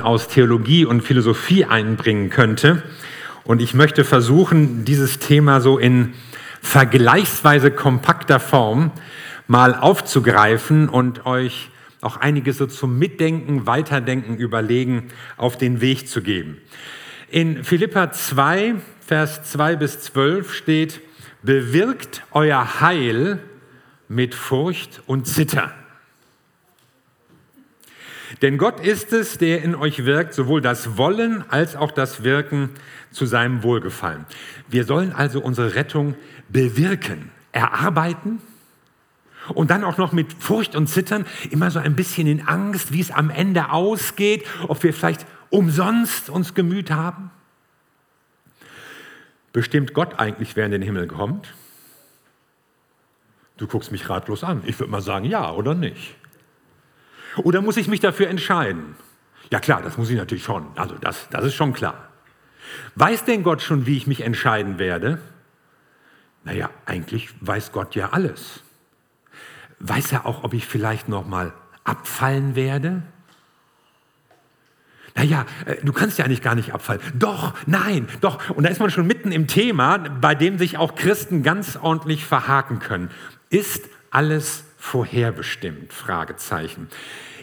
aus Theologie und Philosophie einbringen könnte. Und ich möchte versuchen, dieses Thema so in vergleichsweise kompakter Form mal aufzugreifen und euch auch einiges so zum Mitdenken, Weiterdenken, Überlegen auf den Weg zu geben. In Philippa 2, Vers 2 bis 12 steht, bewirkt euer Heil mit Furcht und Zittern. Denn Gott ist es, der in euch wirkt, sowohl das Wollen als auch das Wirken zu seinem Wohlgefallen. Wir sollen also unsere Rettung bewirken, erarbeiten und dann auch noch mit Furcht und Zittern, immer so ein bisschen in Angst, wie es am Ende ausgeht, ob wir vielleicht umsonst uns gemüht haben. Bestimmt Gott eigentlich, wer in den Himmel kommt? Du guckst mich ratlos an. Ich würde mal sagen, ja oder nicht. Oder muss ich mich dafür entscheiden? Ja klar, das muss ich natürlich schon. Also das, das ist schon klar. Weiß denn Gott schon, wie ich mich entscheiden werde? Naja, eigentlich weiß Gott ja alles. Weiß er auch, ob ich vielleicht noch mal abfallen werde? Naja, äh, du kannst ja eigentlich gar nicht abfallen. Doch, nein, doch. Und da ist man schon mitten im Thema, bei dem sich auch Christen ganz ordentlich verhaken können. Ist alles vorherbestimmt? Fragezeichen.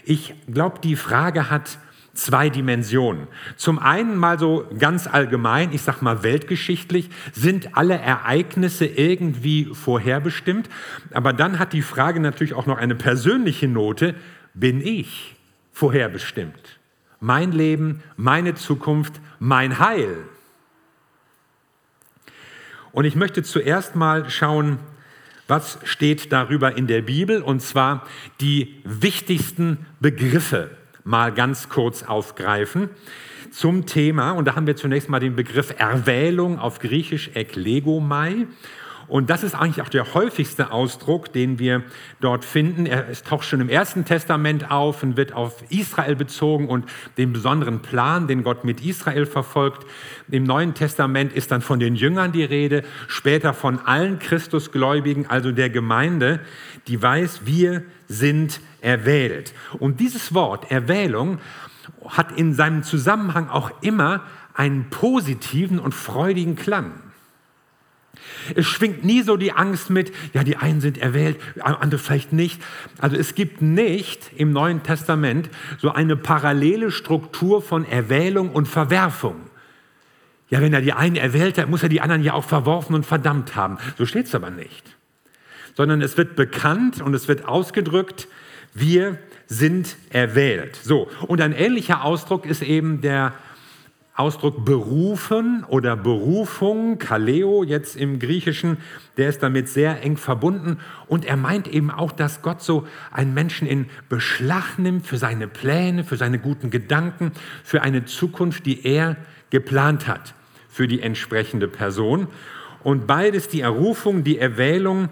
Ich glaube, die Frage hat zwei Dimensionen. Zum einen mal so ganz allgemein, ich sag mal weltgeschichtlich, sind alle Ereignisse irgendwie vorherbestimmt, aber dann hat die Frage natürlich auch noch eine persönliche Note, bin ich vorherbestimmt? Mein Leben, meine Zukunft, mein Heil. Und ich möchte zuerst mal schauen, was steht darüber in der Bibel? Und zwar die wichtigsten Begriffe mal ganz kurz aufgreifen zum Thema. Und da haben wir zunächst mal den Begriff Erwählung auf Griechisch eklegomai. Und das ist eigentlich auch der häufigste Ausdruck, den wir dort finden. Er taucht schon im Ersten Testament auf und wird auf Israel bezogen und den besonderen Plan, den Gott mit Israel verfolgt. Im Neuen Testament ist dann von den Jüngern die Rede, später von allen Christusgläubigen, also der Gemeinde, die weiß, wir sind erwählt. Und dieses Wort Erwählung hat in seinem Zusammenhang auch immer einen positiven und freudigen Klang. Es schwingt nie so die Angst mit, ja, die einen sind erwählt, andere vielleicht nicht. Also es gibt nicht im Neuen Testament so eine parallele Struktur von Erwählung und Verwerfung. Ja, wenn er die einen erwählt hat, muss er die anderen ja auch verworfen und verdammt haben. So steht es aber nicht. Sondern es wird bekannt und es wird ausgedrückt, wir sind erwählt. So, und ein ähnlicher Ausdruck ist eben der Ausdruck berufen oder Berufung, Kaleo jetzt im Griechischen, der ist damit sehr eng verbunden und er meint eben auch, dass Gott so einen Menschen in Beschlag nimmt für seine Pläne, für seine guten Gedanken, für eine Zukunft, die er geplant hat für die entsprechende Person. Und beides, die Errufung, die Erwählung,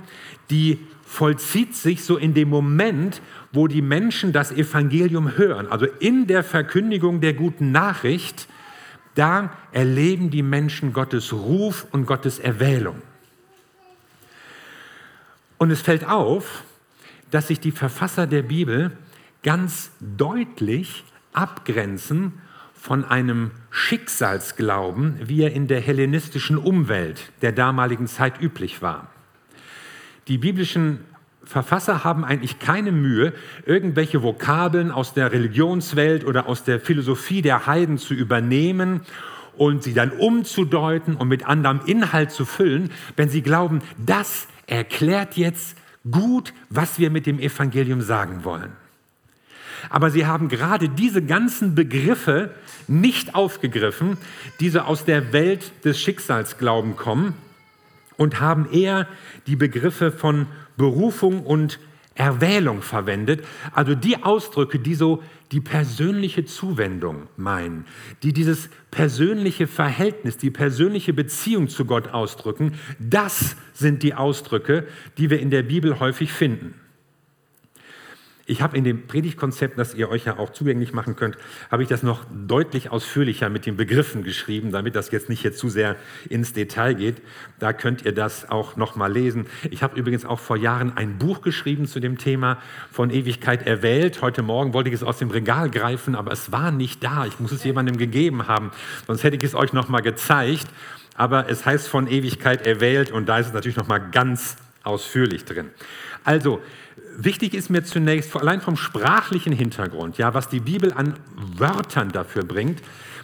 die vollzieht sich so in dem Moment, wo die Menschen das Evangelium hören, also in der Verkündigung der guten Nachricht, da erleben die Menschen Gottes Ruf und Gottes Erwählung. Und es fällt auf, dass sich die Verfasser der Bibel ganz deutlich abgrenzen von einem Schicksalsglauben, wie er in der hellenistischen Umwelt der damaligen Zeit üblich war. Die biblischen Verfasser haben eigentlich keine Mühe, irgendwelche Vokabeln aus der Religionswelt oder aus der Philosophie der Heiden zu übernehmen und sie dann umzudeuten und mit anderem Inhalt zu füllen, wenn sie glauben, das erklärt jetzt gut, was wir mit dem Evangelium sagen wollen. Aber sie haben gerade diese ganzen Begriffe nicht aufgegriffen, die so aus der Welt des Schicksalsglauben kommen und haben eher die Begriffe von Berufung und Erwählung verwendet, also die Ausdrücke, die so die persönliche Zuwendung meinen, die dieses persönliche Verhältnis, die persönliche Beziehung zu Gott ausdrücken, das sind die Ausdrücke, die wir in der Bibel häufig finden. Ich habe in dem Predigtkonzept, das ihr euch ja auch zugänglich machen könnt, habe ich das noch deutlich ausführlicher mit den Begriffen geschrieben, damit das jetzt nicht jetzt zu sehr ins Detail geht. Da könnt ihr das auch noch mal lesen. Ich habe übrigens auch vor Jahren ein Buch geschrieben zu dem Thema von Ewigkeit erwählt. Heute Morgen wollte ich es aus dem Regal greifen, aber es war nicht da. Ich muss es jemandem gegeben haben, sonst hätte ich es euch noch mal gezeigt. Aber es heißt von Ewigkeit erwählt und da ist es natürlich noch mal ganz ausführlich drin. Also wichtig ist mir zunächst, allein vom sprachlichen Hintergrund, ja, was die Bibel an Wörtern dafür bringt,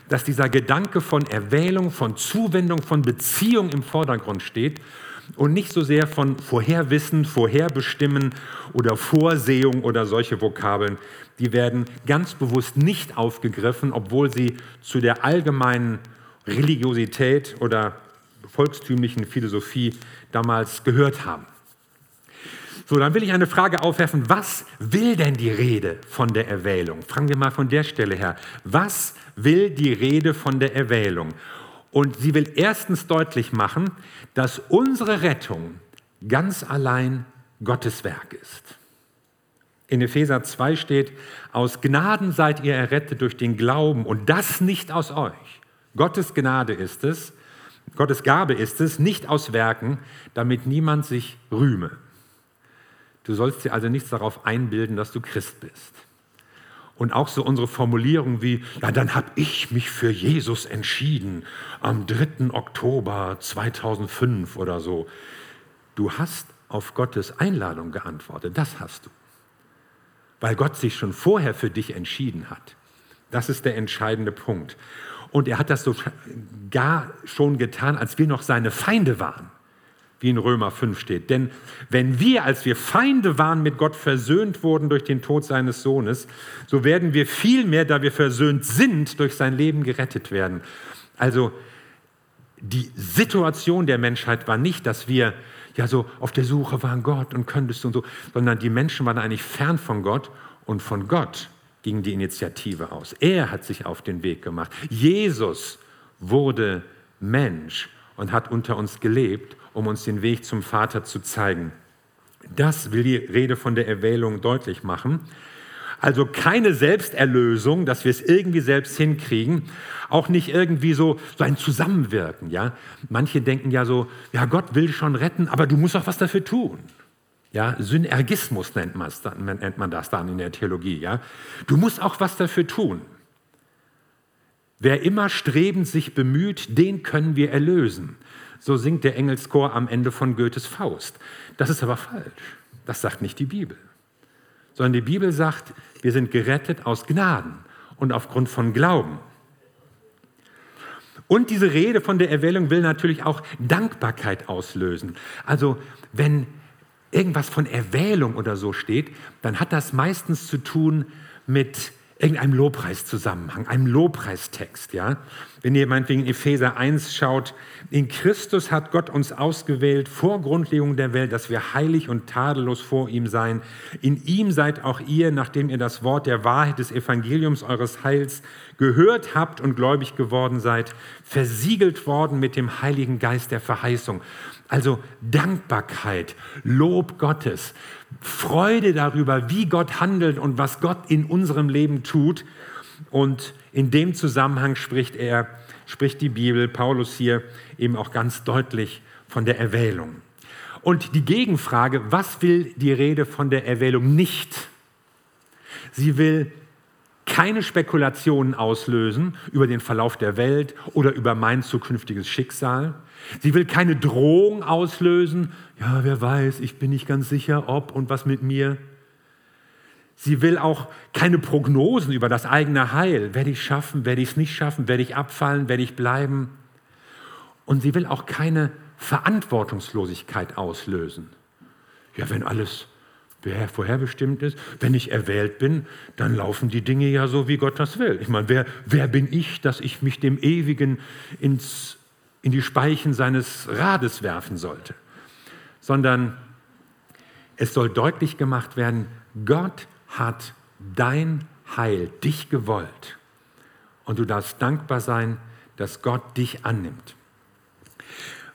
dass dieser Gedanke von Erwählung, von Zuwendung, von Beziehung im Vordergrund steht und nicht so sehr von Vorherwissen, Vorherbestimmen oder Vorsehung oder solche Vokabeln. Die werden ganz bewusst nicht aufgegriffen, obwohl sie zu der allgemeinen Religiosität oder volkstümlichen Philosophie damals gehört haben. So, dann will ich eine Frage aufwerfen. Was will denn die Rede von der Erwählung? Fragen wir mal von der Stelle her. Was will die Rede von der Erwählung? Und sie will erstens deutlich machen, dass unsere Rettung ganz allein Gottes Werk ist. In Epheser 2 steht, aus Gnaden seid ihr errettet durch den Glauben und das nicht aus euch. Gottes Gnade ist es, Gottes Gabe ist es, nicht aus Werken, damit niemand sich rühme. Du sollst dir also nichts darauf einbilden, dass du Christ bist. Und auch so unsere Formulierung wie, ja, dann habe ich mich für Jesus entschieden am 3. Oktober 2005 oder so. Du hast auf Gottes Einladung geantwortet, das hast du. Weil Gott sich schon vorher für dich entschieden hat. Das ist der entscheidende Punkt. Und er hat das so gar schon getan, als wir noch seine Feinde waren wie in Römer 5 steht. Denn wenn wir, als wir Feinde waren, mit Gott versöhnt wurden durch den Tod seines Sohnes, so werden wir vielmehr, da wir versöhnt sind, durch sein Leben gerettet werden. Also die Situation der Menschheit war nicht, dass wir ja so auf der Suche waren, Gott und könntest du und so, sondern die Menschen waren eigentlich fern von Gott und von Gott ging die Initiative aus. Er hat sich auf den Weg gemacht. Jesus wurde Mensch und hat unter uns gelebt um uns den Weg zum Vater zu zeigen. Das will die Rede von der Erwählung deutlich machen. Also keine Selbsterlösung, dass wir es irgendwie selbst hinkriegen, auch nicht irgendwie so, so ein Zusammenwirken. Ja? Manche denken ja so, ja, Gott will schon retten, aber du musst auch was dafür tun. Ja, Synergismus nennt man, das dann in der Theologie. Ja? Du musst auch was dafür tun. Wer immer strebend sich bemüht, den können wir erlösen. So singt der Engelschor am Ende von Goethes Faust. Das ist aber falsch. Das sagt nicht die Bibel. Sondern die Bibel sagt, wir sind gerettet aus Gnaden und aufgrund von Glauben. Und diese Rede von der Erwählung will natürlich auch Dankbarkeit auslösen. Also wenn irgendwas von Erwählung oder so steht, dann hat das meistens zu tun mit irgendeinem Lobpreiszusammenhang, einem Lobpreistext. Ja? Wenn ihr meinetwegen in Epheser 1 schaut, in Christus hat Gott uns ausgewählt vor Grundlegung der Welt, dass wir heilig und tadellos vor ihm seien. In ihm seid auch ihr, nachdem ihr das Wort der Wahrheit des Evangeliums eures Heils gehört habt und gläubig geworden seid, versiegelt worden mit dem Heiligen Geist der Verheißung. Also Dankbarkeit, Lob Gottes, Freude darüber, wie Gott handelt und was Gott in unserem Leben tut. Und in dem Zusammenhang spricht er, spricht die Bibel, Paulus hier eben auch ganz deutlich von der Erwählung. Und die Gegenfrage, was will die Rede von der Erwählung nicht? Sie will keine Spekulationen auslösen über den Verlauf der Welt oder über mein zukünftiges Schicksal. Sie will keine Drohung auslösen. Ja, wer weiß, ich bin nicht ganz sicher, ob und was mit mir. Sie will auch keine Prognosen über das eigene Heil. Werde ich schaffen, werde ich es nicht schaffen, werde ich abfallen, werde ich bleiben. Und sie will auch keine Verantwortungslosigkeit auslösen. Ja, wenn alles vorherbestimmt ist, wenn ich erwählt bin, dann laufen die Dinge ja so, wie Gott das will. Ich meine, wer, wer bin ich, dass ich mich dem Ewigen ins, in die Speichen seines Rades werfen sollte? Sondern es soll deutlich gemacht werden, Gott hat dein Heil, dich gewollt. Und du darfst dankbar sein, dass Gott dich annimmt.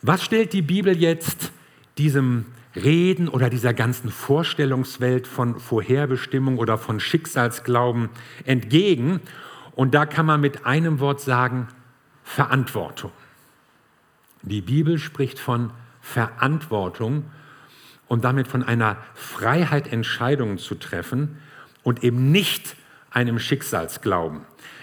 Was stellt die Bibel jetzt diesem Reden oder dieser ganzen Vorstellungswelt von Vorherbestimmung oder von Schicksalsglauben entgegen. Und da kann man mit einem Wort sagen, Verantwortung. Die Bibel spricht von Verantwortung und damit von einer Freiheit, Entscheidungen zu treffen und eben nicht einem Schicksalsglauben.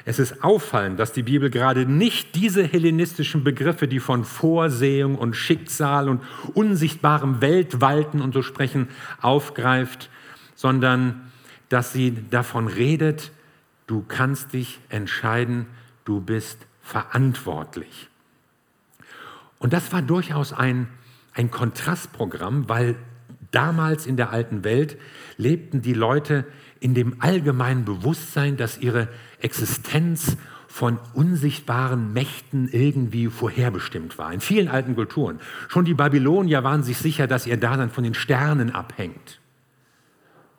Es ist auffallend, dass die Bibel gerade nicht diese hellenistischen Begriffe, die von Vorsehung und Schicksal und unsichtbarem Weltwalten und so sprechen, aufgreift, sondern dass sie davon redet, du kannst dich entscheiden, du bist verantwortlich. Und das war durchaus ein, ein Kontrastprogramm, weil damals in der alten Welt lebten die Leute in dem allgemeinen Bewusstsein, dass ihre Existenz von unsichtbaren Mächten irgendwie vorherbestimmt war. In vielen alten Kulturen. Schon die Babylonier waren sich sicher, dass ihr Dasein von den Sternen abhängt.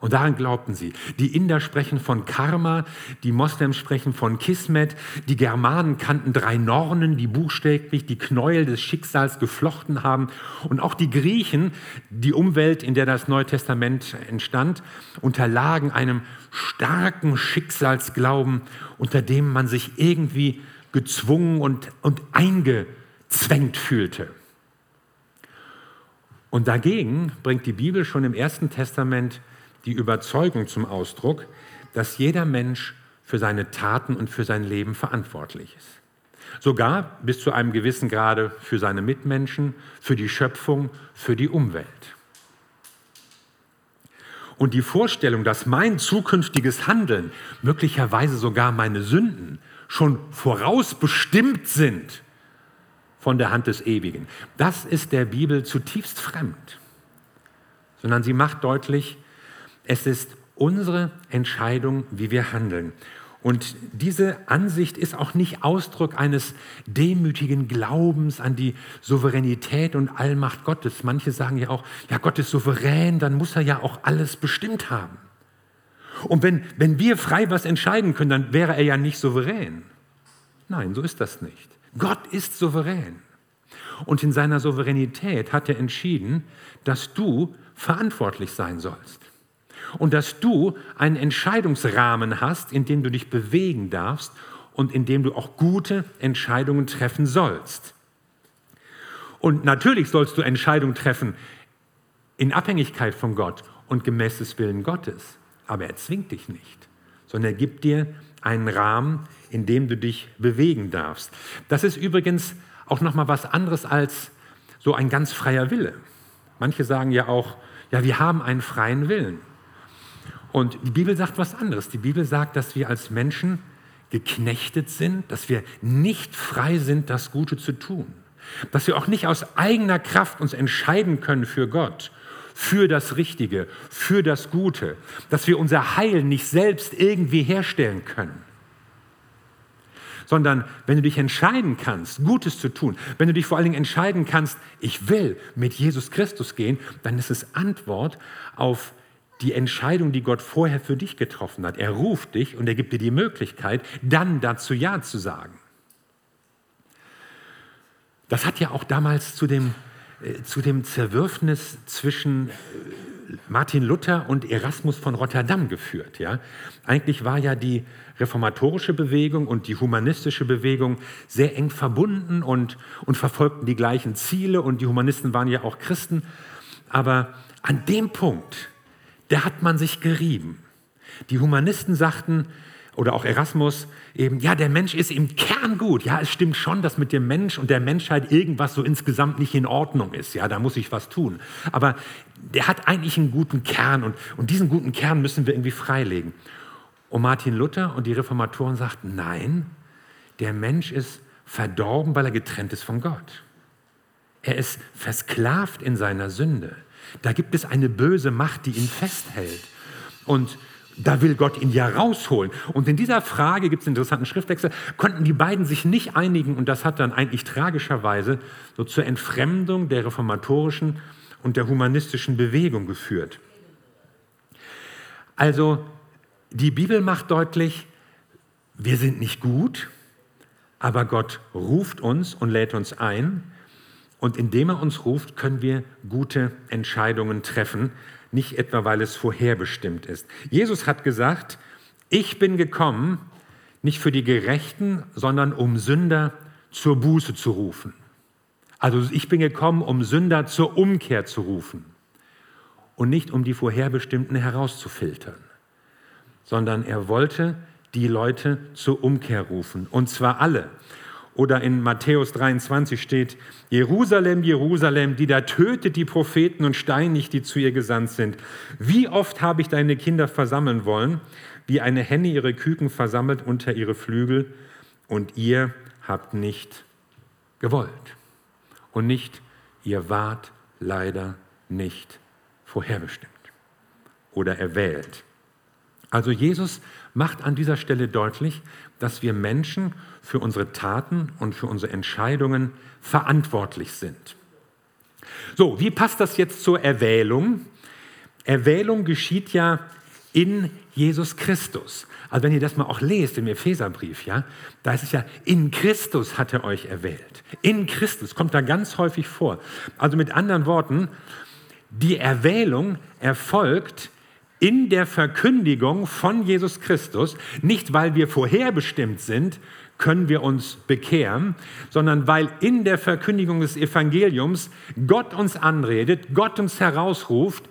Und daran glaubten sie. Die Inder sprechen von Karma, die Moslems sprechen von Kismet, die Germanen kannten drei Nornen, die buchstäblich die Knäuel des Schicksals geflochten haben. Und auch die Griechen, die Umwelt, in der das Neue Testament entstand, unterlagen einem starken Schicksalsglauben, unter dem man sich irgendwie gezwungen und, und eingezwängt fühlte. Und dagegen bringt die Bibel schon im Ersten Testament die Überzeugung zum Ausdruck, dass jeder Mensch für seine Taten und für sein Leben verantwortlich ist. Sogar bis zu einem gewissen Grade für seine Mitmenschen, für die Schöpfung, für die Umwelt. Und die Vorstellung, dass mein zukünftiges Handeln, möglicherweise sogar meine Sünden, schon vorausbestimmt sind von der Hand des Ewigen, das ist der Bibel zutiefst fremd. Sondern sie macht deutlich, es ist unsere Entscheidung, wie wir handeln. Und diese Ansicht ist auch nicht Ausdruck eines demütigen Glaubens an die Souveränität und Allmacht Gottes. Manche sagen ja auch, ja, Gott ist souverän, dann muss er ja auch alles bestimmt haben. Und wenn, wenn wir frei was entscheiden können, dann wäre er ja nicht souverän. Nein, so ist das nicht. Gott ist souverän. Und in seiner Souveränität hat er entschieden, dass du verantwortlich sein sollst und dass du einen Entscheidungsrahmen hast, in dem du dich bewegen darfst und in dem du auch gute Entscheidungen treffen sollst. Und natürlich sollst du Entscheidungen treffen in Abhängigkeit von Gott und gemäß des Willen Gottes. Aber er zwingt dich nicht, sondern er gibt dir einen Rahmen, in dem du dich bewegen darfst. Das ist übrigens auch noch mal was anderes als so ein ganz freier Wille. Manche sagen ja auch, ja, wir haben einen freien Willen. Und die Bibel sagt was anderes. Die Bibel sagt, dass wir als Menschen geknechtet sind, dass wir nicht frei sind, das Gute zu tun. Dass wir auch nicht aus eigener Kraft uns entscheiden können für Gott, für das Richtige, für das Gute. Dass wir unser Heil nicht selbst irgendwie herstellen können. Sondern wenn du dich entscheiden kannst, Gutes zu tun, wenn du dich vor allen Dingen entscheiden kannst, ich will mit Jesus Christus gehen, dann ist es Antwort auf die Entscheidung, die Gott vorher für dich getroffen hat. Er ruft dich und er gibt dir die Möglichkeit, dann dazu Ja zu sagen. Das hat ja auch damals zu dem, äh, zu dem Zerwürfnis zwischen äh, Martin Luther und Erasmus von Rotterdam geführt. Ja? Eigentlich war ja die reformatorische Bewegung und die humanistische Bewegung sehr eng verbunden und, und verfolgten die gleichen Ziele und die Humanisten waren ja auch Christen. Aber an dem Punkt, der hat man sich gerieben. Die Humanisten sagten, oder auch Erasmus, eben, ja, der Mensch ist im Kern gut. Ja, es stimmt schon, dass mit dem Mensch und der Menschheit irgendwas so insgesamt nicht in Ordnung ist. Ja, da muss ich was tun. Aber der hat eigentlich einen guten Kern und, und diesen guten Kern müssen wir irgendwie freilegen. Und Martin Luther und die Reformatoren sagten, nein, der Mensch ist verdorben, weil er getrennt ist von Gott. Er ist versklavt in seiner Sünde. Da gibt es eine böse Macht, die ihn festhält. Und da will Gott ihn ja rausholen. Und in dieser Frage gibt es einen interessanten Schriftwechsel, konnten die beiden sich nicht einigen und das hat dann eigentlich tragischerweise so zur Entfremdung der reformatorischen und der humanistischen Bewegung geführt. Also die Bibel macht deutlich, wir sind nicht gut, aber Gott ruft uns und lädt uns ein Und indem er uns ruft, können wir gute Entscheidungen treffen, nicht etwa weil es vorherbestimmt ist. Jesus hat gesagt, ich bin gekommen, nicht für die Gerechten, sondern um Sünder zur Buße zu rufen. Also ich bin gekommen, um Sünder zur Umkehr zu rufen und nicht um die Vorherbestimmten herauszufiltern, sondern er wollte die Leute zur Umkehr rufen, und zwar alle. Oder in Matthäus 23 steht, Jerusalem, Jerusalem, die da tötet die Propheten und steinigt, die zu ihr gesandt sind. Wie oft habe ich deine Kinder versammeln wollen, wie eine Henne ihre Küken versammelt unter ihre Flügel, und ihr habt nicht gewollt. Und nicht, ihr wart leider nicht vorherbestimmt oder erwählt. Also Jesus macht an dieser Stelle deutlich, dass wir Menschen für unsere Taten und für unsere Entscheidungen verantwortlich sind. So, wie passt das jetzt zur Erwählung? Erwählung geschieht ja in Jesus Christus. Also wenn ihr das mal auch lest im Epheserbrief, ja, da ist es ja, in Christus hat er euch erwählt. In Christus kommt da ganz häufig vor. Also mit anderen Worten, die Erwählung erfolgt in der Verkündigung von Jesus Christus, nicht weil wir vorherbestimmt sind, können wir uns bekehren, sondern weil in der Verkündigung des Evangeliums Gott uns anredet, Gott uns herausruft,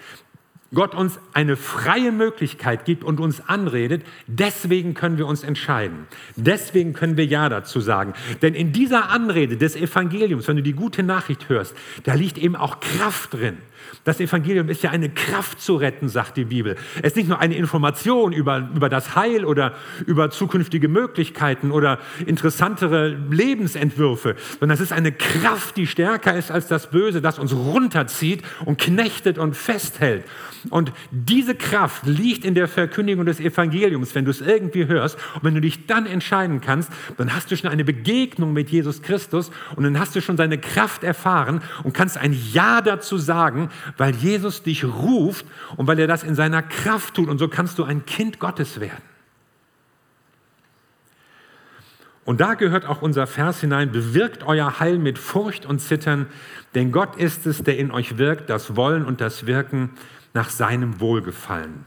Gott uns eine freie Möglichkeit gibt und uns anredet, deswegen können wir uns entscheiden. Deswegen können wir Ja dazu sagen. Denn in dieser Anrede des Evangeliums, wenn du die gute Nachricht hörst, da liegt eben auch Kraft drin. Das Evangelium ist ja eine Kraft zu retten, sagt die Bibel. Es ist nicht nur eine Information über, über das Heil oder über zukünftige Möglichkeiten oder interessantere Lebensentwürfe, sondern es ist eine Kraft, die stärker ist als das Böse, das uns runterzieht und knechtet und festhält. Und diese Kraft liegt in der Verkündigung des Evangeliums, wenn du es irgendwie hörst. Und wenn du dich dann entscheiden kannst, dann hast du schon eine Begegnung mit Jesus Christus und dann hast du schon seine Kraft erfahren und kannst ein Ja dazu sagen, weil Jesus dich ruft und weil er das in seiner Kraft tut. Und so kannst du ein Kind Gottes werden. Und da gehört auch unser Vers hinein, bewirkt euer Heil mit Furcht und Zittern, denn Gott ist es, der in euch wirkt, das Wollen und das Wirken nach seinem Wohlgefallen.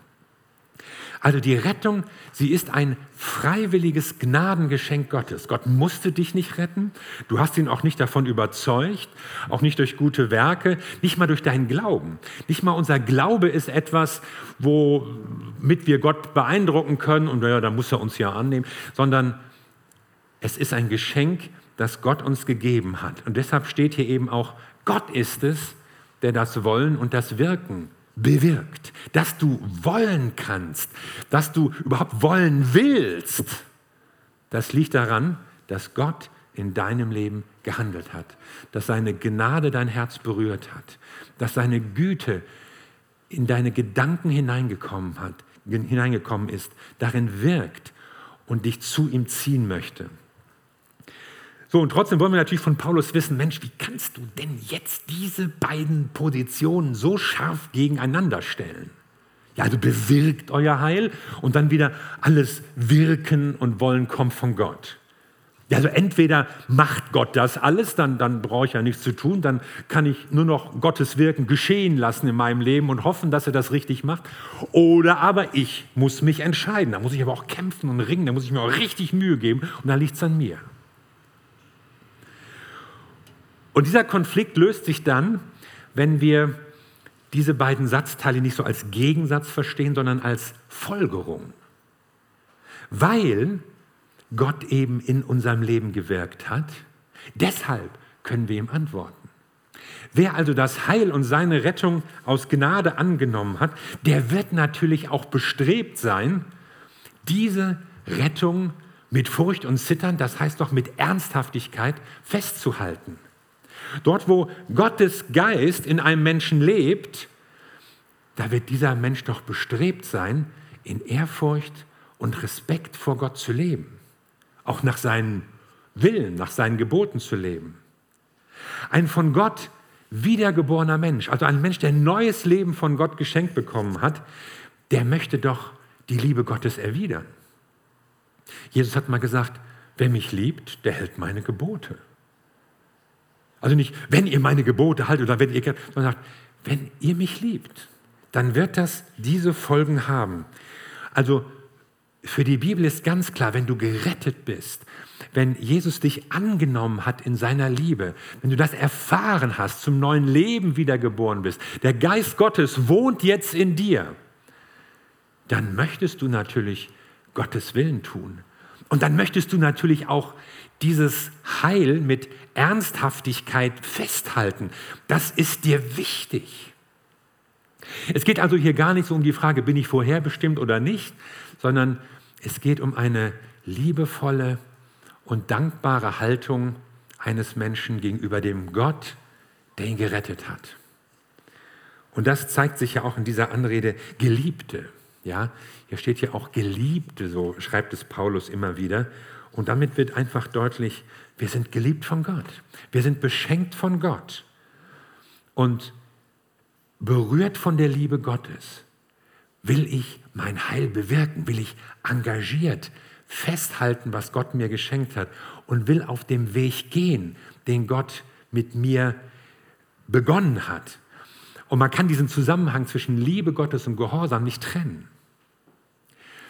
Also die Rettung, sie ist ein freiwilliges Gnadengeschenk Gottes. Gott musste dich nicht retten. Du hast ihn auch nicht davon überzeugt, auch nicht durch gute Werke, nicht mal durch deinen Glauben. Nicht mal unser Glaube ist etwas, womit wir Gott beeindrucken können und naja, da muss er uns ja annehmen, sondern es ist ein Geschenk, das Gott uns gegeben hat. Und deshalb steht hier eben auch, Gott ist es, der das Wollen und das Wirken bewirkt, dass du wollen kannst, dass du überhaupt wollen willst, das liegt daran, dass Gott in deinem Leben gehandelt hat, dass seine Gnade dein Herz berührt hat, dass seine Güte in deine Gedanken hineingekommen, hat, hineingekommen ist, darin wirkt und dich zu ihm ziehen möchte. So, und trotzdem wollen wir natürlich von Paulus wissen, Mensch, wie kannst du denn jetzt diese beiden Positionen so scharf gegeneinander stellen? Ja, also bewirkt euer Heil und dann wieder alles Wirken und Wollen kommt von Gott. Ja, also entweder macht Gott das alles, dann, dann brauche ich ja nichts zu tun, dann kann ich nur noch Gottes Wirken geschehen lassen in meinem Leben und hoffen, dass er das richtig macht. Oder aber ich muss mich entscheiden, da muss ich aber auch kämpfen und ringen, da muss ich mir auch richtig Mühe geben und dann liegt es an mir. Und dieser Konflikt löst sich dann, wenn wir diese beiden Satzteile nicht so als Gegensatz verstehen, sondern als Folgerung. Weil Gott eben in unserem Leben gewirkt hat, deshalb können wir ihm antworten. Wer also das Heil und seine Rettung aus Gnade angenommen hat, der wird natürlich auch bestrebt sein, diese Rettung mit Furcht und Zittern, das heißt doch mit Ernsthaftigkeit festzuhalten. Dort, wo Gottes Geist in einem Menschen lebt, da wird dieser Mensch doch bestrebt sein, in Ehrfurcht und Respekt vor Gott zu leben. Auch nach seinen Willen, nach seinen Geboten zu leben. Ein von Gott wiedergeborener Mensch, also ein Mensch, der ein neues Leben von Gott geschenkt bekommen hat, der möchte doch die Liebe Gottes erwidern. Jesus hat mal gesagt, wer mich liebt, der hält meine Gebote. Also nicht, wenn ihr meine Gebote haltet oder wenn ihr, sondern sagt, wenn ihr mich liebt, dann wird das diese Folgen haben. Also für die Bibel ist ganz klar, wenn du gerettet bist, wenn Jesus dich angenommen hat in seiner Liebe, wenn du das erfahren hast, zum neuen Leben wiedergeboren bist, der Geist Gottes wohnt jetzt in dir, dann möchtest du natürlich Gottes Willen tun. Und dann möchtest du natürlich auch dieses Heil mit Ernsthaftigkeit festhalten. Das ist dir wichtig. Es geht also hier gar nicht so um die Frage, bin ich vorherbestimmt oder nicht, sondern es geht um eine liebevolle und dankbare Haltung eines Menschen gegenüber dem Gott, der ihn gerettet hat. Und das zeigt sich ja auch in dieser Anrede Geliebte. Ja, hier steht ja auch Geliebte, so schreibt es Paulus immer wieder. Und damit wird einfach deutlich, wir sind geliebt von Gott. Wir sind beschenkt von Gott. Und berührt von der Liebe Gottes will ich mein Heil bewirken, will ich engagiert festhalten, was Gott mir geschenkt hat und will auf dem Weg gehen, den Gott mit mir begonnen hat. Und man kann diesen Zusammenhang zwischen Liebe Gottes und Gehorsam nicht trennen,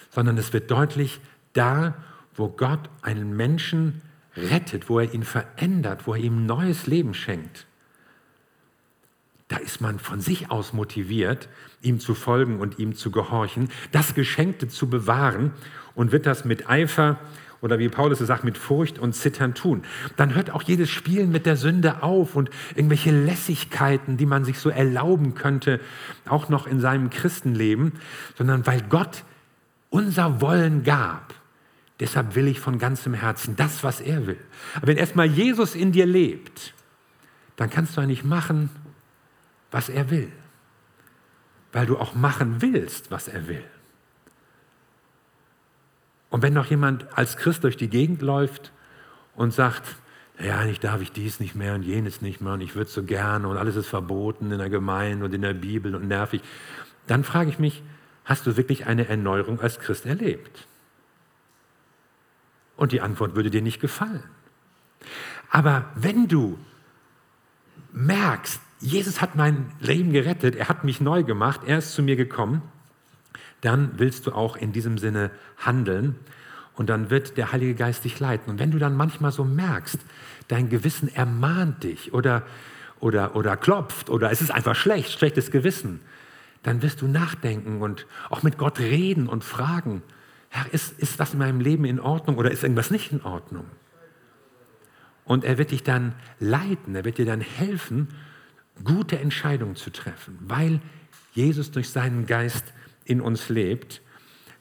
sondern es wird deutlich, da, wo Gott einen Menschen rettet, wo er ihn verändert, wo er ihm neues Leben schenkt, da ist man von sich aus motiviert, ihm zu folgen und ihm zu gehorchen, das Geschenkte zu bewahren und wird das mit Eifer oder wie Paulus es sagt, mit Furcht und Zittern tun. Dann hört auch jedes Spielen mit der Sünde auf und irgendwelche Lässigkeiten, die man sich so erlauben könnte, auch noch in seinem Christenleben, sondern weil Gott unser Wollen gab. Deshalb will ich von ganzem Herzen das, was er will. Aber wenn erstmal Jesus in dir lebt, dann kannst du eigentlich machen, was er will, weil du auch machen willst, was er will. Und wenn noch jemand als Christ durch die Gegend läuft und sagt, ja, eigentlich darf ich dies nicht mehr und jenes nicht mehr und ich würde so gerne und alles ist verboten in der Gemeinde und in der Bibel und nervig, dann frage ich mich, hast du wirklich eine Erneuerung als Christ erlebt? Und die Antwort würde dir nicht gefallen. Aber wenn du merkst, Jesus hat mein Leben gerettet, er hat mich neu gemacht, er ist zu mir gekommen, dann willst du auch in diesem Sinne handeln und dann wird der Heilige Geist dich leiten. Und wenn du dann manchmal so merkst, dein Gewissen ermahnt dich oder, oder, oder klopft oder es ist einfach schlecht, schlechtes Gewissen, dann wirst du nachdenken und auch mit Gott reden und fragen, Herr, ist, ist das in meinem Leben in Ordnung oder ist irgendwas nicht in Ordnung? Und er wird dich dann leiten, er wird dir dann helfen, gute Entscheidungen zu treffen, weil Jesus durch seinen Geist in uns lebt.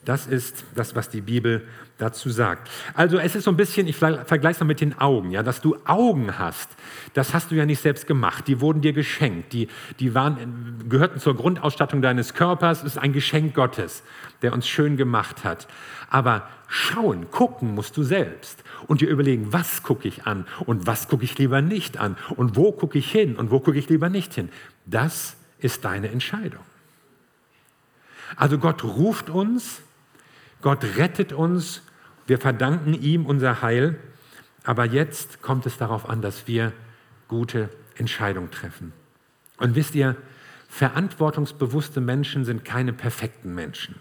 Das ist das, was die Bibel dazu sagt. Also es ist so ein bisschen, ich vergleiche es mal mit den Augen, ja, dass du Augen hast, das hast du ja nicht selbst gemacht, die wurden dir geschenkt, die, die waren, gehörten zur Grundausstattung deines Körpers, ist ein Geschenk Gottes, der uns schön gemacht hat. Aber schauen, gucken musst du selbst und dir überlegen, was gucke ich an und was gucke ich lieber nicht an und wo gucke ich hin und wo gucke ich lieber nicht hin. Das ist deine Entscheidung. Also Gott ruft uns, Gott rettet uns, wir verdanken ihm unser Heil, aber jetzt kommt es darauf an, dass wir gute Entscheidungen treffen. Und wisst ihr, verantwortungsbewusste Menschen sind keine perfekten Menschen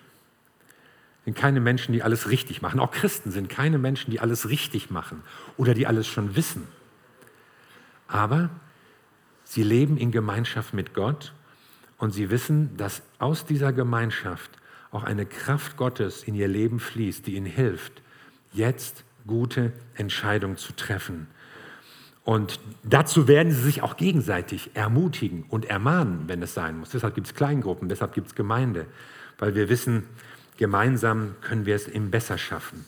sind keine Menschen, die alles richtig machen. Auch Christen sind keine Menschen, die alles richtig machen oder die alles schon wissen. Aber sie leben in Gemeinschaft mit Gott und sie wissen, dass aus dieser Gemeinschaft auch eine Kraft Gottes in ihr Leben fließt, die ihnen hilft, jetzt gute Entscheidungen zu treffen. Und dazu werden sie sich auch gegenseitig ermutigen und ermahnen, wenn es sein muss. Deshalb gibt es Kleingruppen, deshalb gibt es Gemeinde, weil wir wissen, Gemeinsam können wir es eben besser schaffen.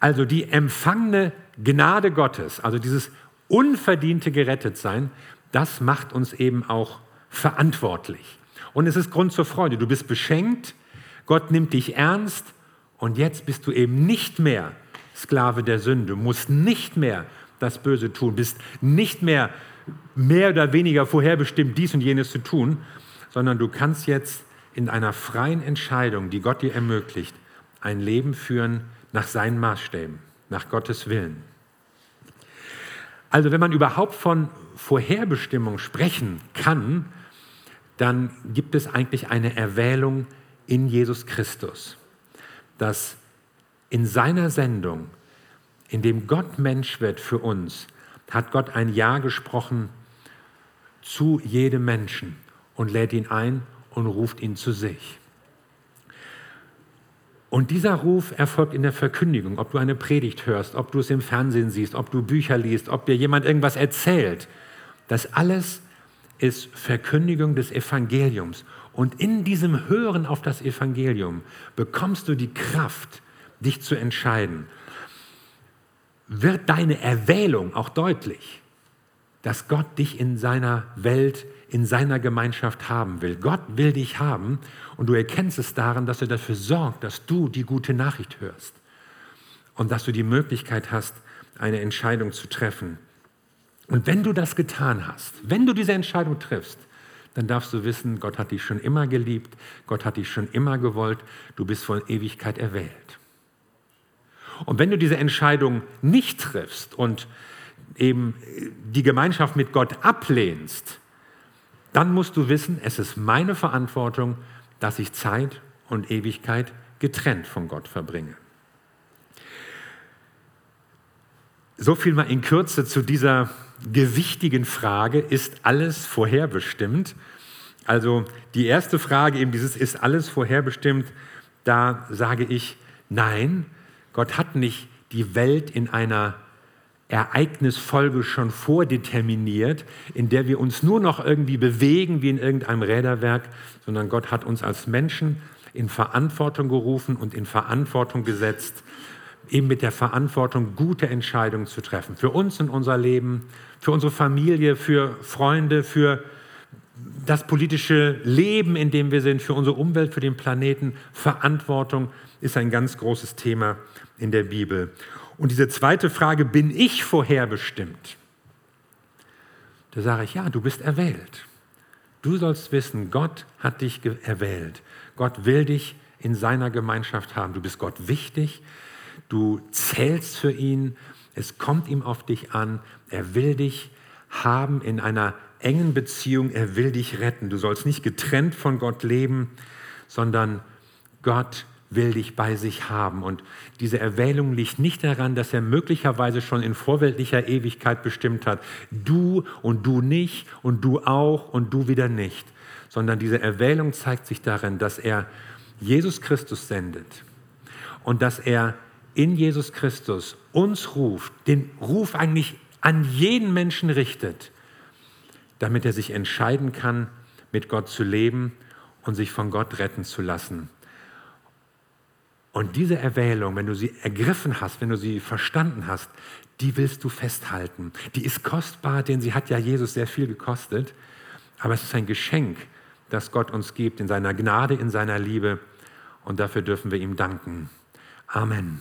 Also die empfangene Gnade Gottes, also dieses unverdiente Gerettetsein, das macht uns eben auch verantwortlich. Und es ist Grund zur Freude. Du bist beschenkt, Gott nimmt dich ernst und jetzt bist du eben nicht mehr Sklave der Sünde, musst nicht mehr das Böse tun, bist nicht mehr mehr oder weniger vorherbestimmt, dies und jenes zu tun, sondern du kannst jetzt in einer freien Entscheidung, die Gott dir ermöglicht, ein Leben führen nach seinen Maßstäben, nach Gottes Willen. Also wenn man überhaupt von Vorherbestimmung sprechen kann, dann gibt es eigentlich eine Erwählung in Jesus Christus, dass in seiner Sendung, in dem Gott Mensch wird für uns, hat Gott ein Ja gesprochen zu jedem Menschen und lädt ihn ein und ruft ihn zu sich. Und dieser Ruf erfolgt in der Verkündigung, ob du eine Predigt hörst, ob du es im Fernsehen siehst, ob du Bücher liest, ob dir jemand irgendwas erzählt. Das alles ist Verkündigung des Evangeliums. Und in diesem Hören auf das Evangelium bekommst du die Kraft, dich zu entscheiden. Wird deine Erwählung auch deutlich, dass Gott dich in seiner Welt, in seiner Gemeinschaft haben will. Gott will dich haben und du erkennst es daran, dass er dafür sorgt, dass du die gute Nachricht hörst und dass du die Möglichkeit hast, eine Entscheidung zu treffen. Und wenn du das getan hast, wenn du diese Entscheidung triffst, dann darfst du wissen, Gott hat dich schon immer geliebt, Gott hat dich schon immer gewollt, du bist von Ewigkeit erwählt. Und wenn du diese Entscheidung nicht triffst und eben die Gemeinschaft mit Gott ablehnst, dann musst du wissen, es ist meine Verantwortung, dass ich Zeit und Ewigkeit getrennt von Gott verbringe. So viel mal in Kürze zu dieser gewichtigen Frage, ist alles vorherbestimmt? Also die erste Frage, eben dieses, ist alles vorherbestimmt? Da sage ich, nein, Gott hat nicht die Welt in einer Ereignisfolge schon vordeterminiert, in der wir uns nur noch irgendwie bewegen wie in irgendeinem Räderwerk, sondern Gott hat uns als Menschen in Verantwortung gerufen und in Verantwortung gesetzt, eben mit der Verantwortung, gute Entscheidungen zu treffen. Für uns in unser Leben, für unsere Familie, für Freunde, für das politische Leben, in dem wir sind, für unsere Umwelt, für den Planeten. Verantwortung ist ein ganz großes Thema in der Bibel. Und diese zweite Frage, bin ich vorherbestimmt? Da sage ich, ja, du bist erwählt. Du sollst wissen, Gott hat dich erwählt. Gott will dich in seiner Gemeinschaft haben. Du bist Gott wichtig. Du zählst für ihn. Es kommt ihm auf dich an. Er will dich haben in einer engen Beziehung. Er will dich retten. Du sollst nicht getrennt von Gott leben, sondern Gott will dich bei sich haben. Und diese Erwählung liegt nicht daran, dass er möglicherweise schon in vorweltlicher Ewigkeit bestimmt hat, du und du nicht und du auch und du wieder nicht, sondern diese Erwählung zeigt sich darin, dass er Jesus Christus sendet und dass er in Jesus Christus uns ruft, den Ruf eigentlich an jeden Menschen richtet, damit er sich entscheiden kann, mit Gott zu leben und sich von Gott retten zu lassen. Und diese Erwählung, wenn du sie ergriffen hast, wenn du sie verstanden hast, die willst du festhalten. Die ist kostbar, denn sie hat ja Jesus sehr viel gekostet. Aber es ist ein Geschenk, das Gott uns gibt in seiner Gnade, in seiner Liebe. Und dafür dürfen wir ihm danken. Amen.